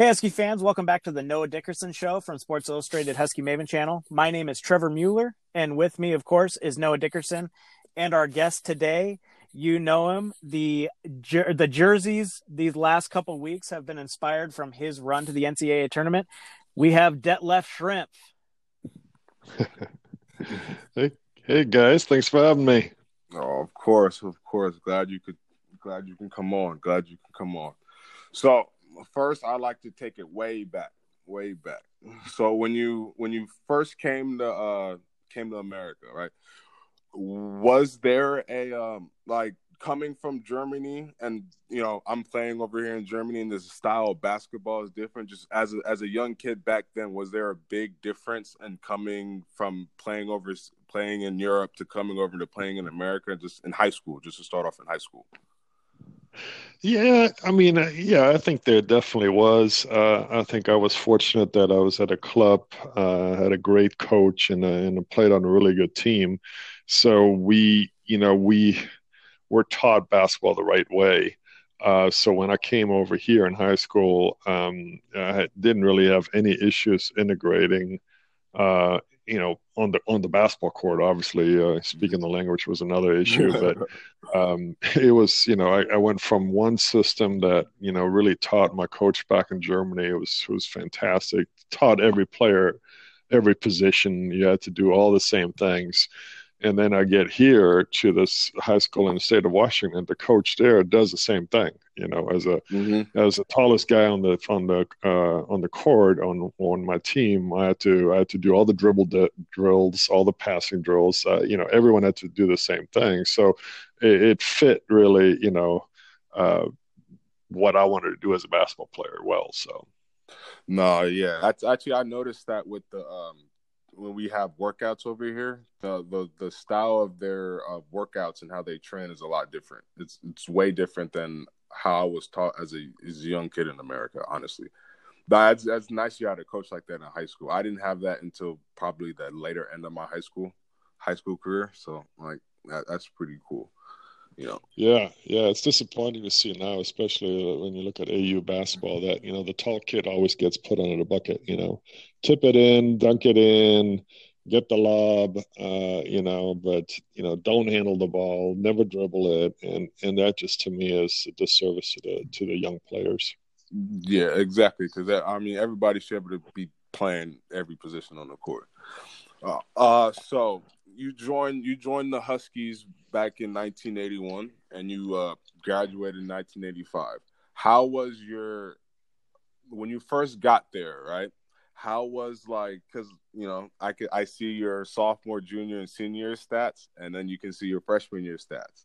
Hey, Husky fans, welcome back to the Noah Dickerson Show from Sports Illustrated Husky Maven channel. My name is Trevor Mueller, and with me, of course, is Noah Dickerson. And our guest today, you know him. The the jerseys these last couple weeks have been inspired from his run to the NCAA tournament. We have Detlef Schrempf. hey, hey guys, thanks for having me. Oh, of course, of course. Glad you could. Glad you can come on. Glad you can come on. So first I like to take it way back, way back. So when you when you first came to uh came to America, right? Was there a um like coming from Germany and you know I'm playing over here in Germany and the style of basketball is different just as a, as a young kid back then was there a big difference in coming from playing over playing in Europe to coming over to playing in America just in high school just to start off in high school yeah, I mean, uh, yeah, I think there definitely was. Uh, I think I was fortunate that I was at a club, uh, had a great coach, and, uh, and played on a really good team. So we, you know, we were taught basketball the right way. Uh, so when I came over here in high school, um, I didn't really have any issues integrating uh, you know, on the on the basketball court, obviously uh, speaking the language was another issue, but um, it was, you know, I, I, went from one system that you know really taught my coach back in Germany. It was it was fantastic. Taught every player, every position. You had to do all the same things and then I get here to this high school in the state of Washington. The coach there does the same thing. You know, as a mm-hmm. as the tallest guy on the on the uh, on the court on on my team, I had to I had to do all the dribble drills, all the passing drills. Uh, you know, everyone had to do the same thing. So it, it fit really. You know, uh, what I wanted to do as a basketball player well. So. No, yeah, actually, I noticed that with the um, when we have workouts over here, the the, the style of their uh, workouts and how they train is a lot different. It's it's way different than how I was taught as a as a young kid in America, honestly. That's, that's nice you had a coach like that in high school. I didn't have that until probably the later end of my high school high school career. So like that, that's pretty cool you know. Yeah, yeah, it's disappointing to see now, especially when you look at AU basketball. That you know the tall kid always gets put under the bucket. You know, tip it in, dunk it in, get the lob. Uh, you know, but you know, don't handle the ball, never dribble it, and and that just to me is a disservice to the to the young players. Yeah, exactly. Because I mean, everybody should be able to be playing every position on the court. Uh, uh so you joined you joined the Huskies back in 1981, and you uh, graduated in 1985. How was your when you first got there? Right? How was like because you know I could I see your sophomore, junior, and senior stats, and then you can see your freshman year stats.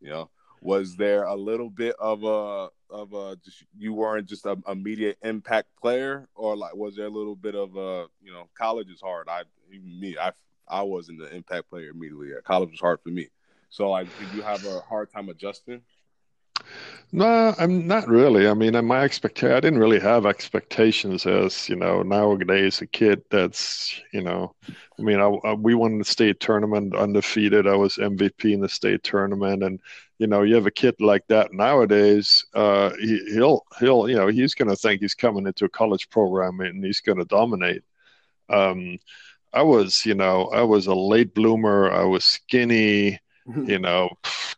You know, was there a little bit of a of a just you weren't just a immediate impact player, or like was there a little bit of a you know college is hard? I even me I I wasn't the impact player immediately. College was hard for me. So, like, did you have a hard time adjusting? No, I'm not really. I mean, my expectation, I didn't really have expectations as, you know, nowadays a kid that's, you know, I mean, I, I, we won the state tournament undefeated. I was MVP in the state tournament. And, you know, you have a kid like that nowadays, uh, he, he'll, he'll, you know, he's going to think he's coming into a college program and he's going to dominate. Um, I was, you know, I was a late bloomer. I was skinny, you know,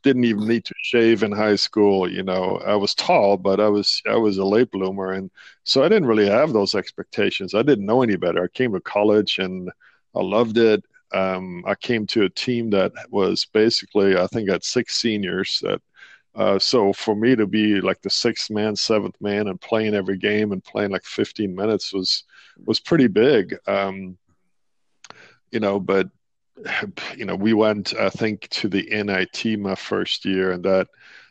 didn't even need to shave in high school. You know, I was tall, but I was I was a late bloomer, and so I didn't really have those expectations. I didn't know any better. I came to college and I loved it. Um, I came to a team that was basically, I think, had six seniors. That uh, so for me to be like the sixth man, seventh man, and playing every game and playing like 15 minutes was was pretty big. Um, you know, but you know, we went, I think, to the NIT my first year, and that,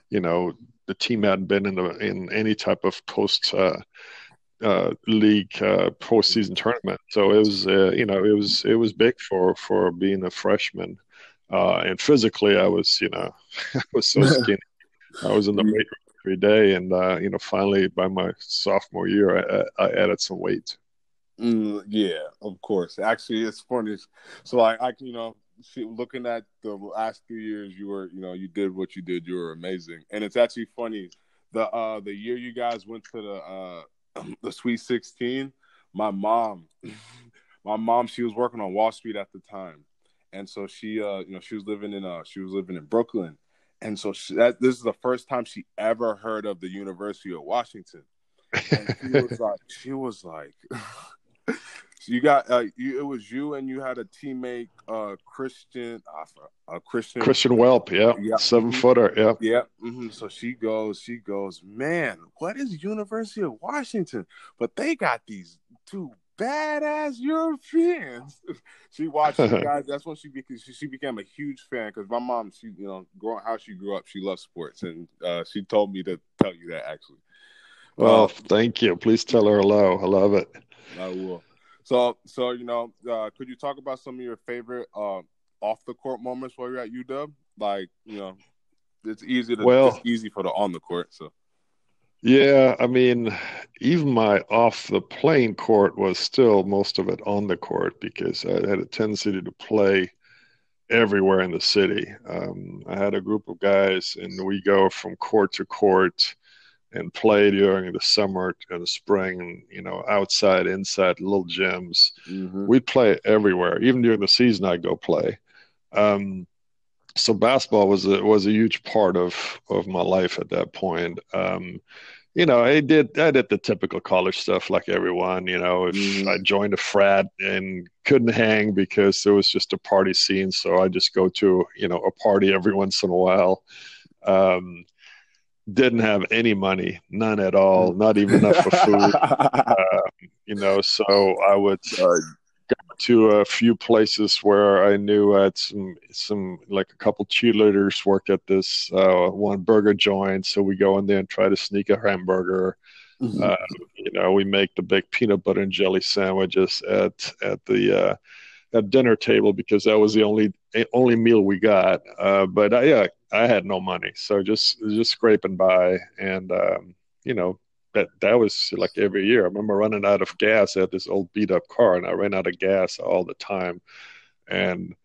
you know, the team hadn't been in the in any type of post uh, uh, league uh, postseason tournament. So it was, uh, you know, it was it was big for for being a freshman. Uh, and physically, I was, you know, I was so skinny. I was in the weight every day, and uh, you know, finally by my sophomore year, I, I added some weight. Mm, yeah, of course. Actually, it's funny. So I, I you know, see, looking at the last few years, you were, you know, you did what you did. You were amazing, and it's actually funny. The uh the year you guys went to the uh the Sweet 16, my mom, my mom, she was working on Wall Street at the time, and so she, uh, you know, she was living in, uh, she was living in Brooklyn, and so she, that this is the first time she ever heard of the University of Washington, and she was like, she was like. So you got uh, you, it was you and you had a teammate, uh, Christian, uh, Christian, Christian Welp, yeah, yeah. 7 mm-hmm. footer, yeah, yeah. Mm-hmm. So she goes, she goes, man, what is University of Washington? But they got these two badass Europeans. she watched guys. That's when she became she, she became a huge fan because my mom, she you know, growing how she grew up, she loves sports, and uh, she told me to tell you that actually. Well, uh, thank you. Please tell her hello. I love it. I will. So, so you know, uh, could you talk about some of your favorite uh, off the court moments while you're at UW? Like, you know, it's easy to well, it's easy for the on the court. So, yeah, I mean, even my off the playing court was still most of it on the court because I had a tendency to play everywhere in the city. Um, I had a group of guys, and we go from court to court and play during the summer and the spring and you know outside inside little gyms. Mm-hmm. we'd play everywhere. Even during the season i'd go play. Um, so basketball was a was a huge part of of my life at that point. Um, you know i did i did the typical college stuff like everyone you know if mm-hmm. i joined a frat and couldn't hang because there was just a party scene so i just go to you know a party every once in a while. Um, didn't have any money, none at all, not even enough for food. uh, you know, so I would go to a few places where I knew I had some some like a couple cheerleaders worked at this uh, one burger joint, so we go in there and try to sneak a hamburger. Mm-hmm. Uh, you know, we make the big peanut butter and jelly sandwiches at at the uh, at dinner table because that was the only only meal we got. Uh, but I, yeah, I had no money, so just just scraping by, and um, you know that that was like every year. I remember running out of gas. I had this old beat up car, and I ran out of gas all the time, and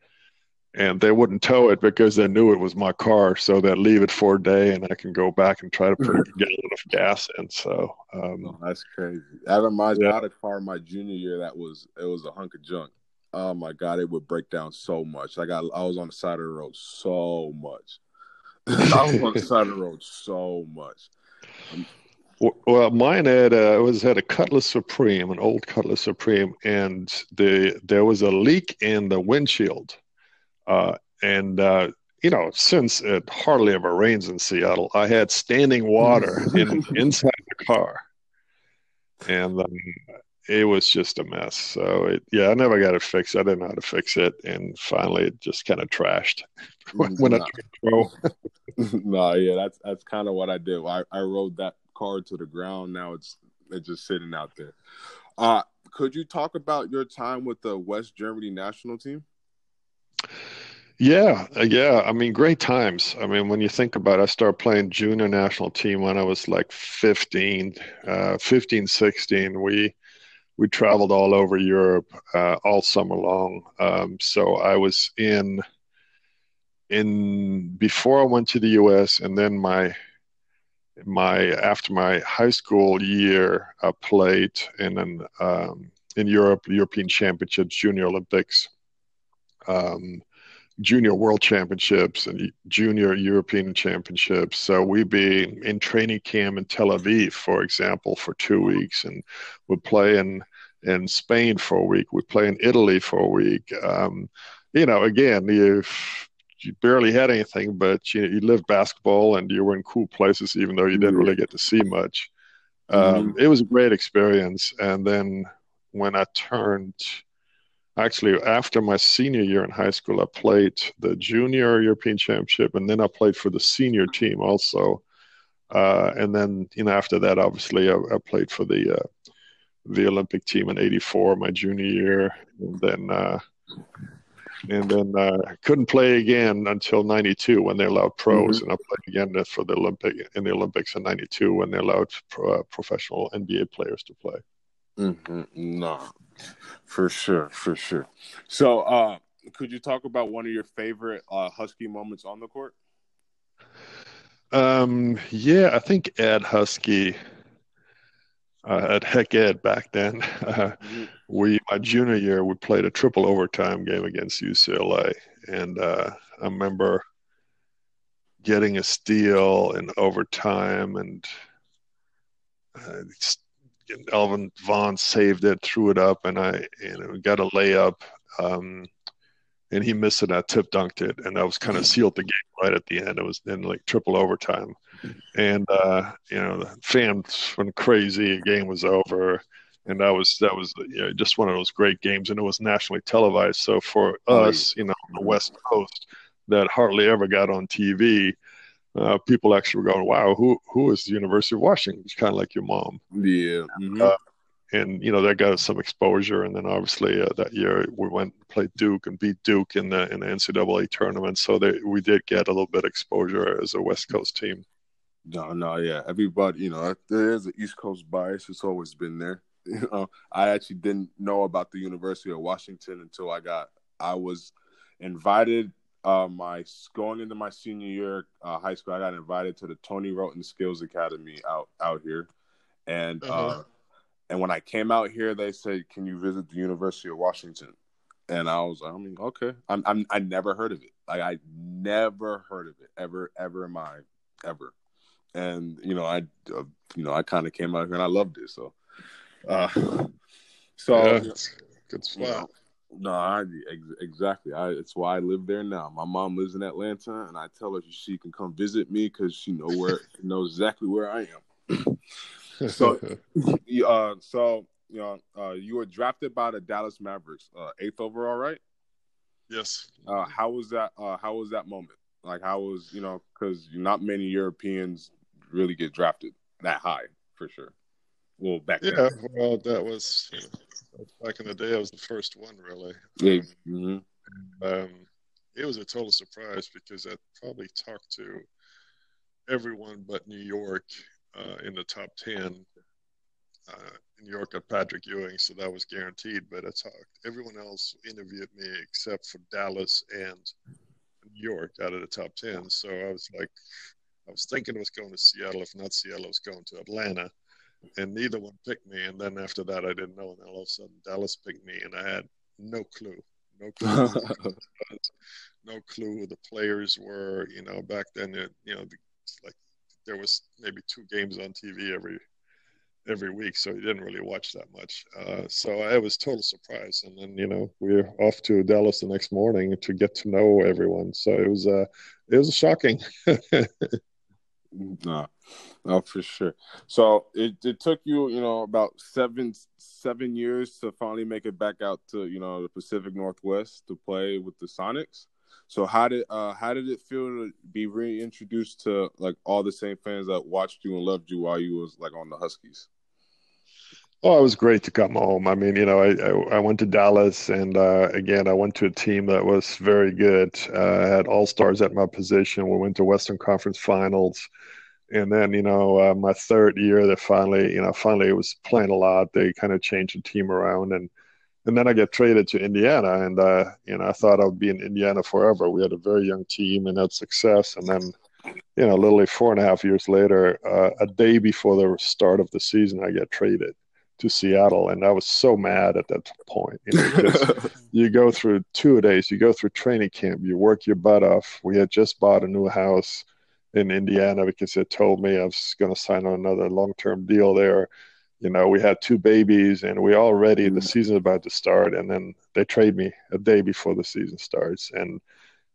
and they wouldn't tow it because they knew it was my car, so they'd leave it for a day, and I can go back and try to put a gallon of gas in. So um, oh, that's crazy. I remember yeah. I had a car my junior year that was it was a hunk of junk oh my god, it would break down so much. Like I, got I was on the side of the road so much. I was on the side of the road so much. Well, mine had uh, was had a Cutlass Supreme, an old Cutlass Supreme, and the there was a leak in the windshield, uh, and uh, you know since it hardly ever rains in Seattle, I had standing water in inside the car, and um, it was just a mess. So it, yeah, I never got it fixed. I didn't know how to fix it, and finally it just kind of trashed when, nah. I no, yeah, that's that's kind of what I did. I, I rode that car to the ground. Now it's it's just sitting out there. Uh, could you talk about your time with the West Germany national team? Yeah, uh, yeah. I mean, great times. I mean, when you think about it, I started playing junior national team when I was like 15, uh, 15, 16. We we traveled all over Europe uh, all summer long. Um, so I was in in before I went to the U.S. and then my my after my high school year, I played in an um, in Europe, European Championships, Junior Olympics, um, Junior World Championships, and Junior European Championships. So we'd be in training camp in Tel Aviv, for example, for two weeks, and we'd play in in Spain for a week. We'd play in Italy for a week. Um, you know, again, you you barely had anything, but you you lived basketball and you were in cool places, even though you didn't really get to see much. Um, mm-hmm. It was a great experience. And then when I turned, actually after my senior year in high school, I played the junior European Championship, and then I played for the senior team also. Uh, and then you know after that, obviously, I, I played for the uh, the Olympic team in '84, my junior year, and then uh, and then uh, couldn't play again until '92 when they allowed pros, mm-hmm. and I played again for the Olympic in the Olympics in '92 when they allowed pro, uh, professional NBA players to play. Mm-hmm. No, for sure, for sure. So, uh, could you talk about one of your favorite uh, Husky moments on the court? Um, yeah, I think Ed Husky uh, at Hec Ed back then. mm-hmm. We my junior year we played a triple overtime game against UCLA, and uh, I remember getting a steal in overtime, and uh, Elvin Vaughn saved it, threw it up, and I you know got a layup. Um, and he missed it. I tip dunked it, and that was kind of sealed the game right at the end. It was in like triple overtime, and uh, you know the fans went crazy. The game was over, and that was that was you know, just one of those great games, and it was nationally televised. So for us, you know, on the West Coast, that hardly ever got on TV. Uh, people actually were going, "Wow, who who is the University of Washington?" It's kind of like your mom. Yeah. Mm-hmm. Uh, and you know that got us some exposure. And then obviously uh, that year we went and played Duke and beat Duke in the in the NCAA tournament, so they, we did get a little bit exposure as a West Coast team. No, no, yeah, everybody, you know, there's an East Coast bias. It's always been there. You know, I actually didn't know about the University of Washington until I got I was invited. Uh, my going into my senior year uh, high school, I got invited to the Tony Wroten Skills Academy out out here, and. Uh-huh. Uh, and when I came out here, they said, "Can you visit the University of Washington?" And I was, like, I mean, okay. I'm, I'm, I never heard of it. Like I never heard of it ever, ever in my ever. And you know, I, uh, you know, I kind of came out here and I loved it. So, uh, so yeah, good spot. No, I exactly. I it's why I live there now. My mom lives in Atlanta, and I tell her she can come visit me because she know where knows exactly where I am. so, uh, so you know, uh, you were drafted by the Dallas Mavericks, uh, eighth overall, right? Yes. Uh, how was that? Uh, how was that moment? Like, how was you know? Because not many Europeans really get drafted that high, for sure. Well, back yeah, well, that was you know, back in the day. I was the first one, really. Yeah. Mm-hmm. Um, it was a total surprise because I probably talked to everyone but New York uh, in the top 10. Uh, New York got Patrick Ewing, so that was guaranteed. But I talked. Everyone else interviewed me except for Dallas and New York out of the top 10. So I was like, I was thinking I was going to Seattle. If not Seattle, it was going to Atlanta. And neither one picked me. And then after that, I didn't know. And then all of a sudden, Dallas picked me, and I had no clue. No clue. no clue who the players were. You know, back then, it, you know, the, like there was maybe two games on TV every every week, so you didn't really watch that much. Uh, so I was total surprise, and then you know we are off to Dallas the next morning to get to know everyone. So it was uh, it was shocking. no, no, for sure. So it, it took you, you know, about seven seven years to finally make it back out to you know the Pacific Northwest to play with the Sonics. So how did uh how did it feel to be reintroduced to like all the same fans that watched you and loved you while you was like on the Huskies? Oh, it was great to come home. I mean, you know, I I, I went to Dallas, and uh, again, I went to a team that was very good. Uh, I had all stars at my position. We went to Western Conference Finals, and then you know, uh, my third year, they finally, you know, finally it was playing a lot. They kind of changed the team around, and and then I get traded to Indiana, and uh, you know I thought I would be in Indiana forever. We had a very young team and had success, and then you know literally four and a half years later, uh, a day before the start of the season, I get traded to Seattle, and I was so mad at that point. You, know, you go through two days, you go through training camp, you work your butt off. We had just bought a new house in Indiana because they told me I was going to sign on another long-term deal there you know, we had two babies and we already the mm. season's about to start, and then they trade me a day before the season starts, and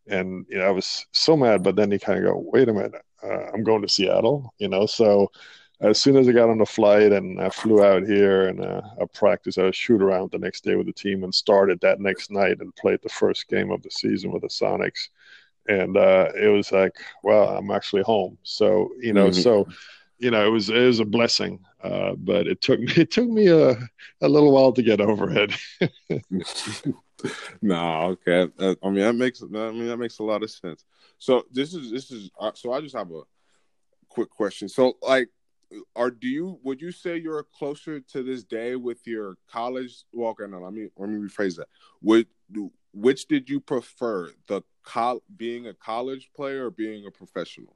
and you know I was so mad, but then he kind of go, wait a minute, uh, I'm going to Seattle, you know, so. As soon as I got on the flight and I flew out here and uh, I practiced, I shoot around the next day with the team and started that next night and played the first game of the season with the Sonics. And uh, it was like, well, I'm actually home. So, you know, mm-hmm. so you know, it was it was a blessing, uh, but it took me it took me a a little while to get over it. no, okay. Uh, I mean that makes I mean that makes a lot of sense. So this is this is uh, so I just have a quick question. So like, are do you would you say you're closer to this day with your college? Well, okay, no, let me let me rephrase that. Would which did you prefer the col- being a college player or being a professional?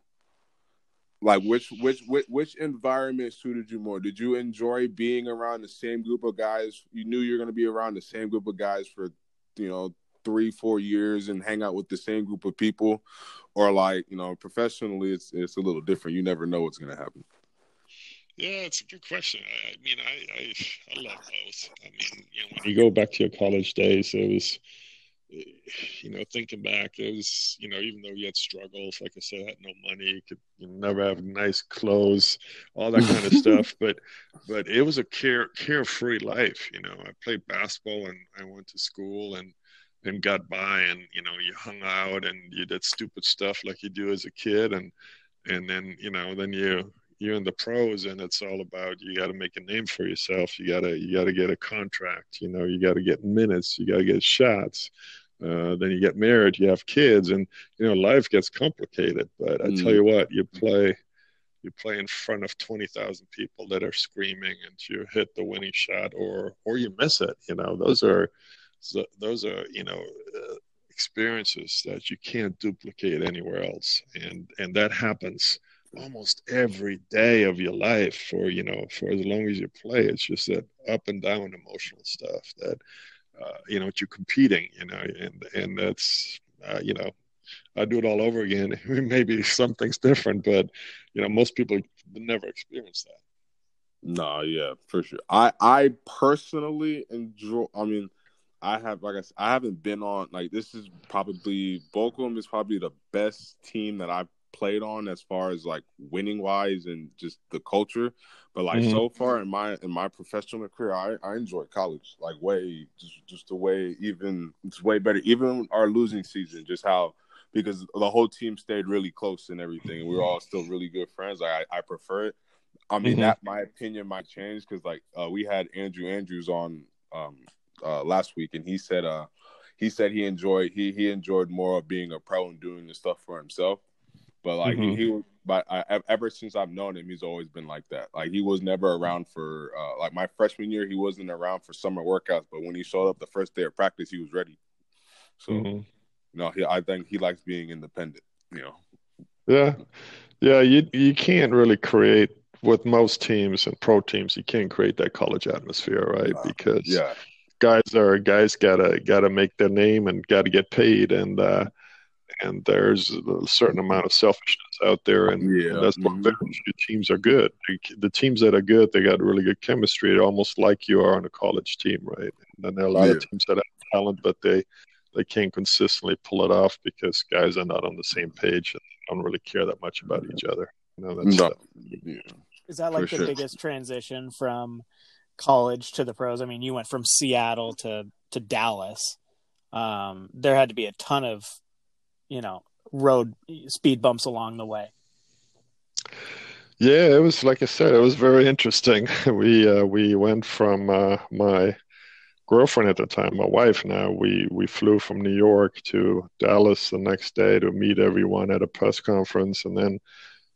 like which, which which which environment suited you more? Did you enjoy being around the same group of guys? You knew you're going to be around the same group of guys for you know three four years and hang out with the same group of people, or like you know professionally it's it's a little different. You never know what's going to happen. Yeah, it's a good question. I, I mean, I, I I love both. I mean, you know, when you go back to your college days, it was you know, thinking back, it was, you know, even though you had struggles, like I said, I had no money, could you never have nice clothes, all that kind of stuff. But, but it was a care carefree life. You know, I played basketball and I went to school and and got by, and you know, you hung out and you did stupid stuff like you do as a kid, and and then you know, then you you're in the pros and it's all about you got to make a name for yourself you got to you got to get a contract you know you got to get minutes you got to get shots uh, then you get married, you have kids, and you know life gets complicated. But I mm. tell you what, you play, you play in front of twenty thousand people that are screaming, and you hit the winning shot, or or you miss it. You know, those are those are you know uh, experiences that you can't duplicate anywhere else, and and that happens almost every day of your life for you know for as long as you play. It's just that up and down emotional stuff that uh, you know, you're competing, you know, and and that's uh, you know, I do it all over again. Maybe something's different, but you know, most people never experience that. No, yeah, for sure. I I personally enjoy. I mean, I have like I said, I haven't been on like this is probably Bochum is probably the best team that I've played on as far as like winning wise and just the culture. But like mm-hmm. so far in my in my professional career, I, I enjoy college like way just just the way even it's way better. Even our losing season, just how because the whole team stayed really close and everything, and we were all still really good friends. Like I, I prefer it. I mean mm-hmm. that my opinion might change because like uh, we had Andrew Andrews on um, uh, last week, and he said uh, he said he enjoyed he he enjoyed more of being a pro and doing the stuff for himself. But like mm-hmm. he, he, but I, ever since I've known him, he's always been like that. Like he was never around for uh, like my freshman year, he wasn't around for summer workouts. But when he showed up the first day of practice, he was ready. So, mm-hmm. you know, he, I think he likes being independent. You know. Yeah, yeah. You you can't really create with most teams and pro teams. You can't create that college atmosphere, right? Uh, because yeah. guys are guys gotta gotta make their name and gotta get paid and. uh and there's a certain amount of selfishness out there, and, yeah. and that's what mm-hmm. very teams are good. The teams that are good, they got really good chemistry, almost like you are on a college team, right? And then there are a lot yeah. of teams that have talent, but they they can't consistently pull it off because guys are not on the same page and don't really care that much about each other. You know, that's no. yeah. Is that like For the sure. biggest transition from college to the pros? I mean, you went from Seattle to to Dallas. Um, there had to be a ton of you know road speed bumps along the way. Yeah, it was like I said, it was very interesting. We uh, we went from uh, my girlfriend at the time, my wife now. We we flew from New York to Dallas the next day to meet everyone at a press conference, and then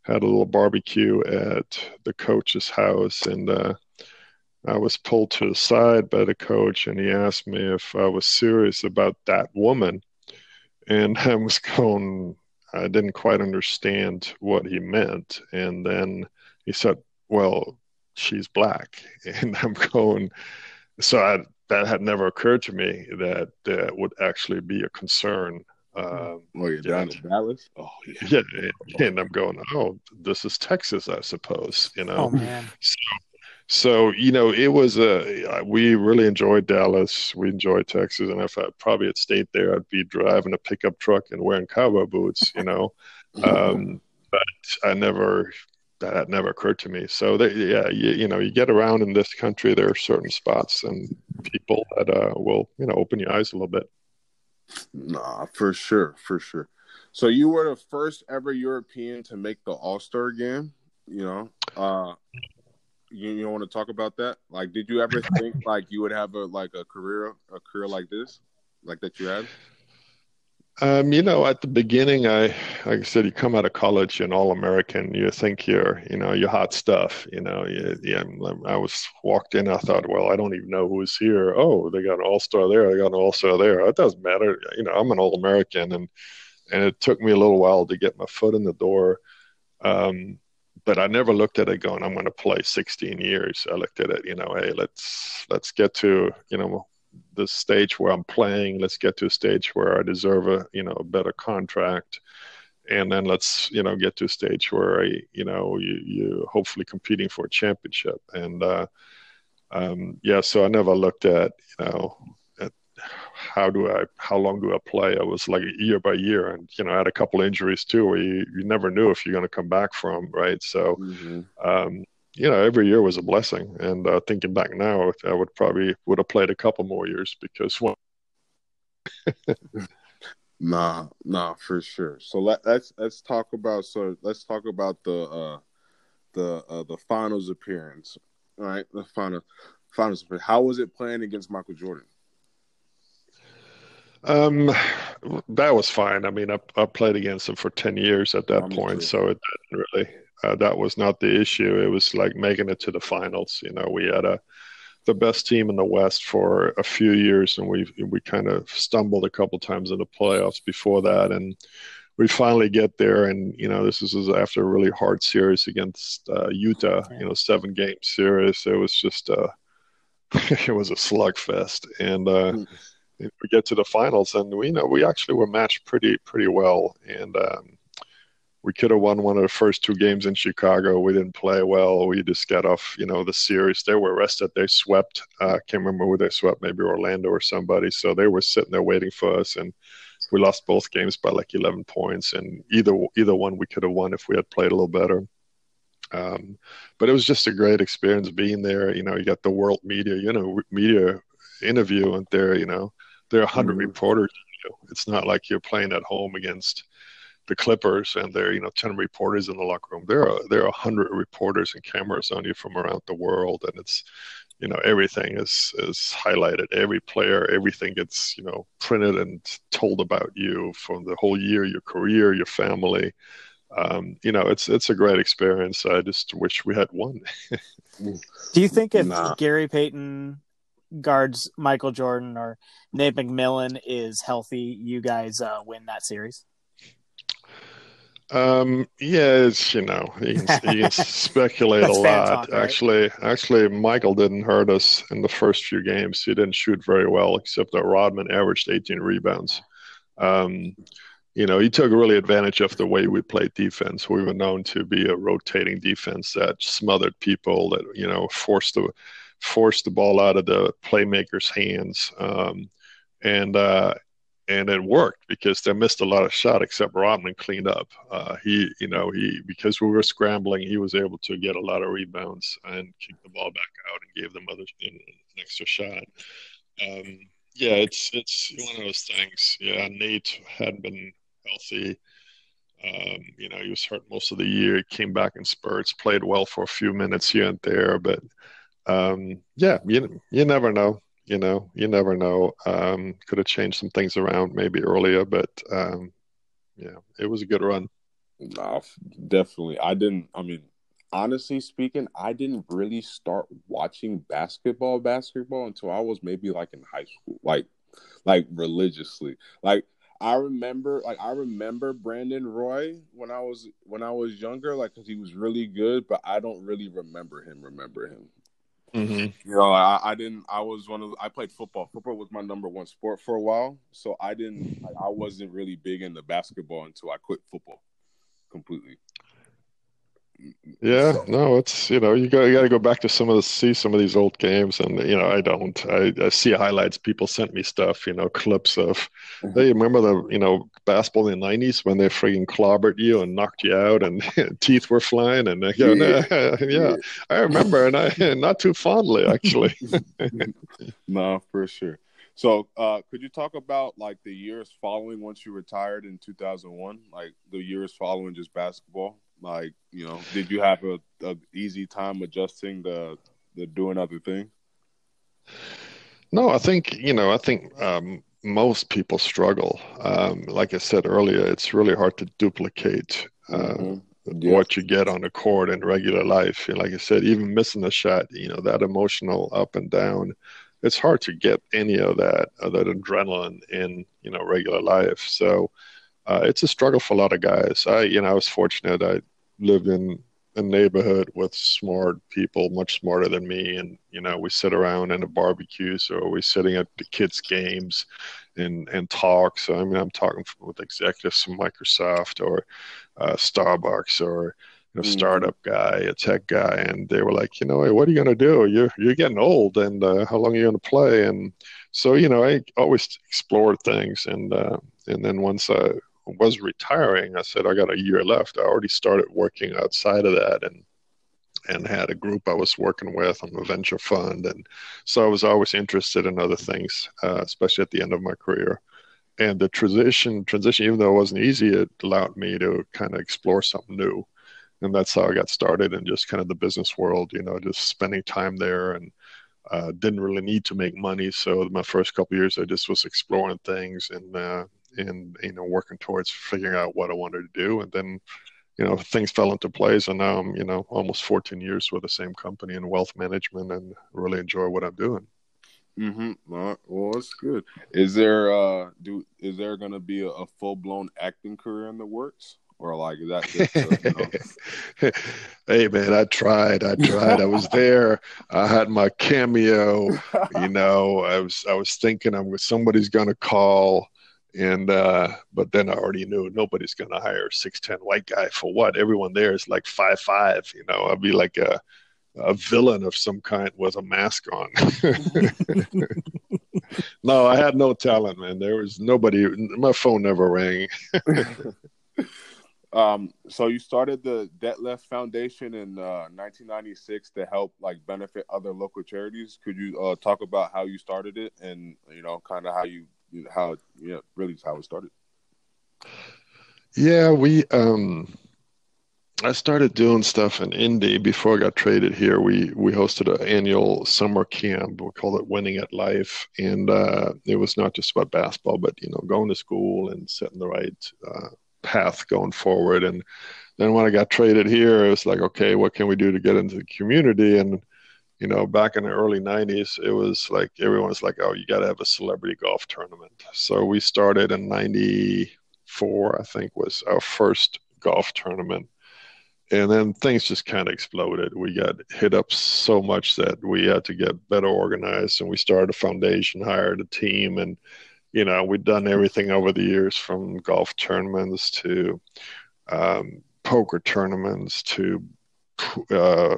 had a little barbecue at the coach's house. And uh, I was pulled to the side by the coach, and he asked me if I was serious about that woman and I was going, I didn't quite understand what he meant. And then he said, Well, she's black. And I'm going, so I, that had never occurred to me that that would actually be a concern. Um, oh, you're down in Dallas? Oh, yeah. Yeah. And I'm going, oh, this is Texas, I suppose, you know? Oh, man. So so you know, it was a we really enjoyed Dallas. We enjoyed Texas, and if I probably had stayed there, I'd be driving a pickup truck and wearing cowboy boots. You know, um, but I never that had never occurred to me. So they, yeah, you, you, know, you get around in this country, there are certain spots and people that uh, will you know open your eyes a little bit. Nah, for sure, for sure. So you were the first ever European to make the All Star game. You know, uh, you, you want to talk about that? Like, did you ever think like you would have a like a career a career like this, like that you had? Um, you know, at the beginning, I like I said, you come out of college, you're an all American. You think you're, you know, you're hot stuff. You know, you, yeah. I was walked in. I thought, well, I don't even know who's here. Oh, they got an all star there. They got an all star there. It doesn't matter. You know, I'm an all American, and and it took me a little while to get my foot in the door. Um, but I never looked at it going, I'm going to play 16 years. I looked at it, you know, hey, let's let's get to you know the stage where I'm playing. Let's get to a stage where I deserve a you know a better contract, and then let's you know get to a stage where I you know you you hopefully competing for a championship. And uh, um, yeah, so I never looked at you know how do I, how long do I play? I was like year by year, and you know, I had a couple injuries too, where you, you never knew if you're going to come back from, right? So, mm-hmm. um, you know, every year was a blessing. And uh, thinking back now, I would probably would have played a couple more years because one. nah, nah, for sure. So let, let's let's talk about so let's talk about the uh, the uh, the finals appearance. All right, the final finals. How was it playing against Michael Jordan? Um, that was fine. I mean, I, I played against him for ten years at that point, so it didn't really. Uh, that was not the issue. It was like making it to the finals. You know, we had a the best team in the West for a few years, and we we kind of stumbled a couple times in the playoffs before that, and we finally get there. And you know, this is after a really hard series against uh, Utah. You know, seven game series. It was just uh, it was a slugfest, and. Uh, we get to the finals, and we you know we actually were matched pretty pretty well, and um, we could have won one of the first two games in Chicago. We didn't play well. We just got off, you know, the series. They were rested. They swept. I uh, can't remember who they swept. Maybe Orlando or somebody. So they were sitting there waiting for us, and we lost both games by like 11 points. And either either one we could have won if we had played a little better. Um, but it was just a great experience being there. You know, you got the world media, you know, media interview, and there, you know, there are 100 mm-hmm. reporters. You it's not like you're playing at home against the Clippers and there are you know 10 reporters in the locker room. There are there are 100 reporters and cameras on you from around the world, and it's you know everything is is highlighted. Every player, everything gets you know printed and told about you from the whole year, your career, your family. Um, you know, it's it's a great experience. I just wish we had one. Do you think if nah. Gary Payton guards Michael Jordan or Nate McMillan is healthy, you guys uh, win that series? Um, yeah, it's you know you can, you can speculate a lot. Talk, right? Actually, actually, Michael didn't hurt us in the first few games. He didn't shoot very well, except that Rodman averaged 18 rebounds. Um, you know, he took really advantage of the way we played defense. We were known to be a rotating defense that smothered people, that you know forced the forced the ball out of the playmakers' hands. Um, and uh, and it worked because they missed a lot of shot except Rodman cleaned up. Uh, he, you know, he because we were scrambling, he was able to get a lot of rebounds and kick the ball back out and gave them other you know, an extra shot. Um, yeah, it's it's one of those things. Yeah, Nate hadn't been healthy. Um, you know, he was hurt most of the year. He came back in spurts, played well for a few minutes here and there, but um, yeah, you you never know. You know, you never know. Um, could have changed some things around maybe earlier, but um, yeah, it was a good run. Definitely. I didn't. I mean, honestly speaking, I didn't really start watching basketball, basketball until I was maybe like in high school, like, like religiously. Like I remember, like I remember Brandon Roy when I was when I was younger, like because he was really good, but I don't really remember him. Remember him. Mm-hmm. You know, I, I, didn't. I was one of. I played football. Football was my number one sport for a while. So I didn't. I, wasn't really big into basketball until I quit football completely. Yeah, no, it's you know you got you got to go back to some of the see some of these old games, and you know I don't. I, I see highlights. People sent me stuff, you know, clips of. Mm-hmm. Hey, remember the you know basketball in the '90s when they freaking clobbered you and knocked you out, and teeth were flying, and they go, yeah. Nah, yeah, I remember, and I not too fondly actually. no, for sure. So, uh, could you talk about like the years following once you retired in 2001, like the years following just basketball? Like, you know, did you have a, a easy time adjusting the the doing other things? No, I think you know, I think um, most people struggle. Um, like I said earlier, it's really hard to duplicate uh, mm-hmm. yeah. what you get on the court in regular life. And like I said, even missing a shot, you know, that emotional up and down, it's hard to get any of that, of that adrenaline in you know regular life. So uh, it's a struggle for a lot of guys. I, you know, I was fortunate. I lived in a neighborhood with smart people, much smarter than me, and you know we sit around in a barbecue, so we're sitting at the kids' games, and and talk. So I mean, I'm talking with executives from Microsoft or uh, Starbucks or a mm-hmm. startup guy, a tech guy, and they were like, you know, hey, what are you going to do? You're you're getting old, and uh, how long are you going to play? And so, you know, I always explored things, and uh, and then once I was retiring, I said I got a year left. I already started working outside of that, and and had a group I was working with on a venture fund, and so I was always interested in other things, uh, especially at the end of my career. And the transition, transition, even though it wasn't easy, it allowed me to kind of explore something new and that's how I got started in just kind of the business world. You know, just spending time there and uh, didn't really need to make money. So my first couple years, I just was exploring things and uh, and you know working towards figuring out what I wanted to do, and then you know things fell into place, and now I'm you know almost 14 years with the same company in wealth management, and really enjoy what I'm doing. Mm-hmm. Well, that's good. Is there uh do is there going to be a, a full blown acting career in the works? or like is that just, uh, you know? hey man i tried i tried i was there i had my cameo you know i was i was thinking i'm somebody's gonna call and uh but then i already knew nobody's gonna hire a 610 white guy for what everyone there is like five five you know i'd be like a a villain of some kind with a mask on. no, I had no talent, man. There was nobody. My phone never rang. Um, so you started the Detlef Foundation in uh, 1996 to help like benefit other local charities. Could you uh, talk about how you started it and you know kind of how you how yeah really how it started? Yeah, we um, I started doing stuff in Indy before I got traded here. We we hosted an annual summer camp. We called it Winning at Life, and uh, it was not just about basketball, but you know going to school and setting the right. Uh, path going forward. And then when I got traded here, it was like, okay, what can we do to get into the community? And you know, back in the early '90s, it was like everyone was like, "Oh, you got to have a celebrity golf tournament." So we started in '94, I think, was our first golf tournament, and then things just kind of exploded. We got hit up so much that we had to get better organized, and we started a foundation, hired a team, and you know, we've done everything over the years from golf tournaments to um, poker tournaments to uh,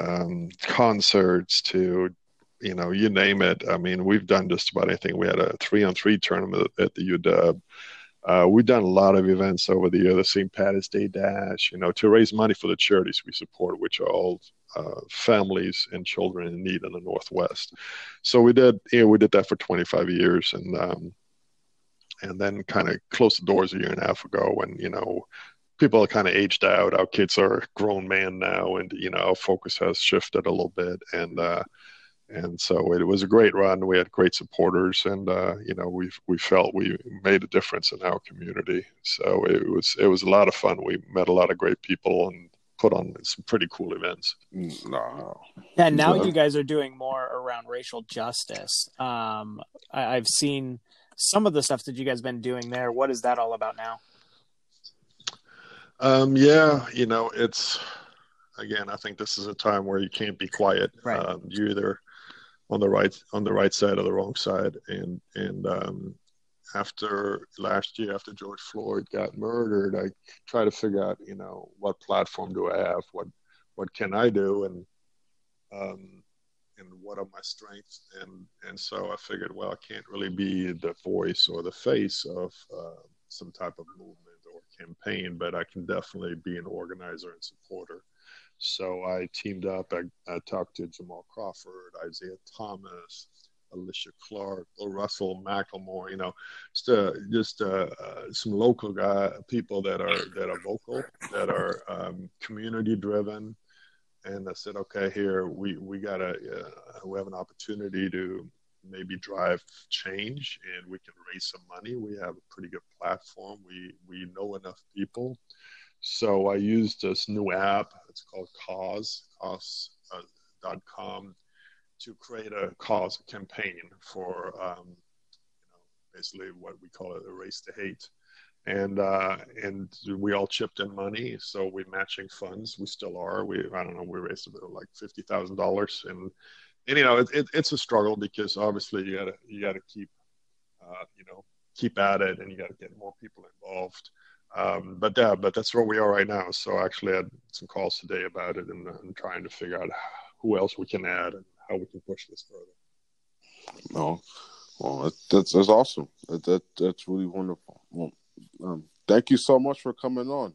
um, concerts to, you know, you name it. I mean, we've done just about anything. We had a three on three tournament at the UW. Uh, we've done a lot of events over the year, the St. Patty's Day Dash, you know, to raise money for the charities we support, which are all uh, families and children in need in the Northwest. So we did, you know, we did that for 25 years, and um, and then kind of closed the doors a year and a half ago when you know people are kind of aged out. Our kids are grown man now, and you know our focus has shifted a little bit, and uh, and so it was a great run. We had great supporters, and uh, you know we we felt we made a difference in our community. So it was it was a lot of fun. We met a lot of great people and put on some pretty cool events. No. Yeah, now you guys are doing more around racial justice. Um, I, have seen some of the stuff that you guys been doing there. What is that all about now? Um, yeah, you know, it's again. I think this is a time where you can't be quiet. Right. Um, you either on the right on the right side or the wrong side, and and um, after last year, after George Floyd got murdered, I try to figure out, you know, what platform do I have? What what can I do? And um, and what are my strengths? And and so I figured, well, I can't really be the voice or the face of uh, some type of movement campaign, but I can definitely be an organizer and supporter. So I teamed up. I, I talked to Jamal Crawford, Isaiah Thomas, Alysha Clark, Russell, Macklemore, you know, just uh, just uh, uh, some local guy people that are that are vocal, that are um, community driven. And I said, okay, here we we gotta uh, we have an opportunity to maybe drive change, and we can raise some money. We have a pretty good platform. We we know enough people. So I used this new app. It's called Cause, cause.com. Uh, to create a cause campaign for um, you know basically what we call it a race to hate and uh, and we all chipped in money. So we're matching funds. We still are. We I don't know. We raised about like fifty thousand dollars, and and you know it, it, it's a struggle because obviously you gotta you gotta keep uh, you know keep at it, and you gotta get more people involved. Um, but yeah, but that's where we are right now. So I actually had some calls today about it and, and trying to figure out who else we can add and how we can push this further. No, well, that's that's awesome. That, that that's really wonderful. Well, um, thank you so much for coming on.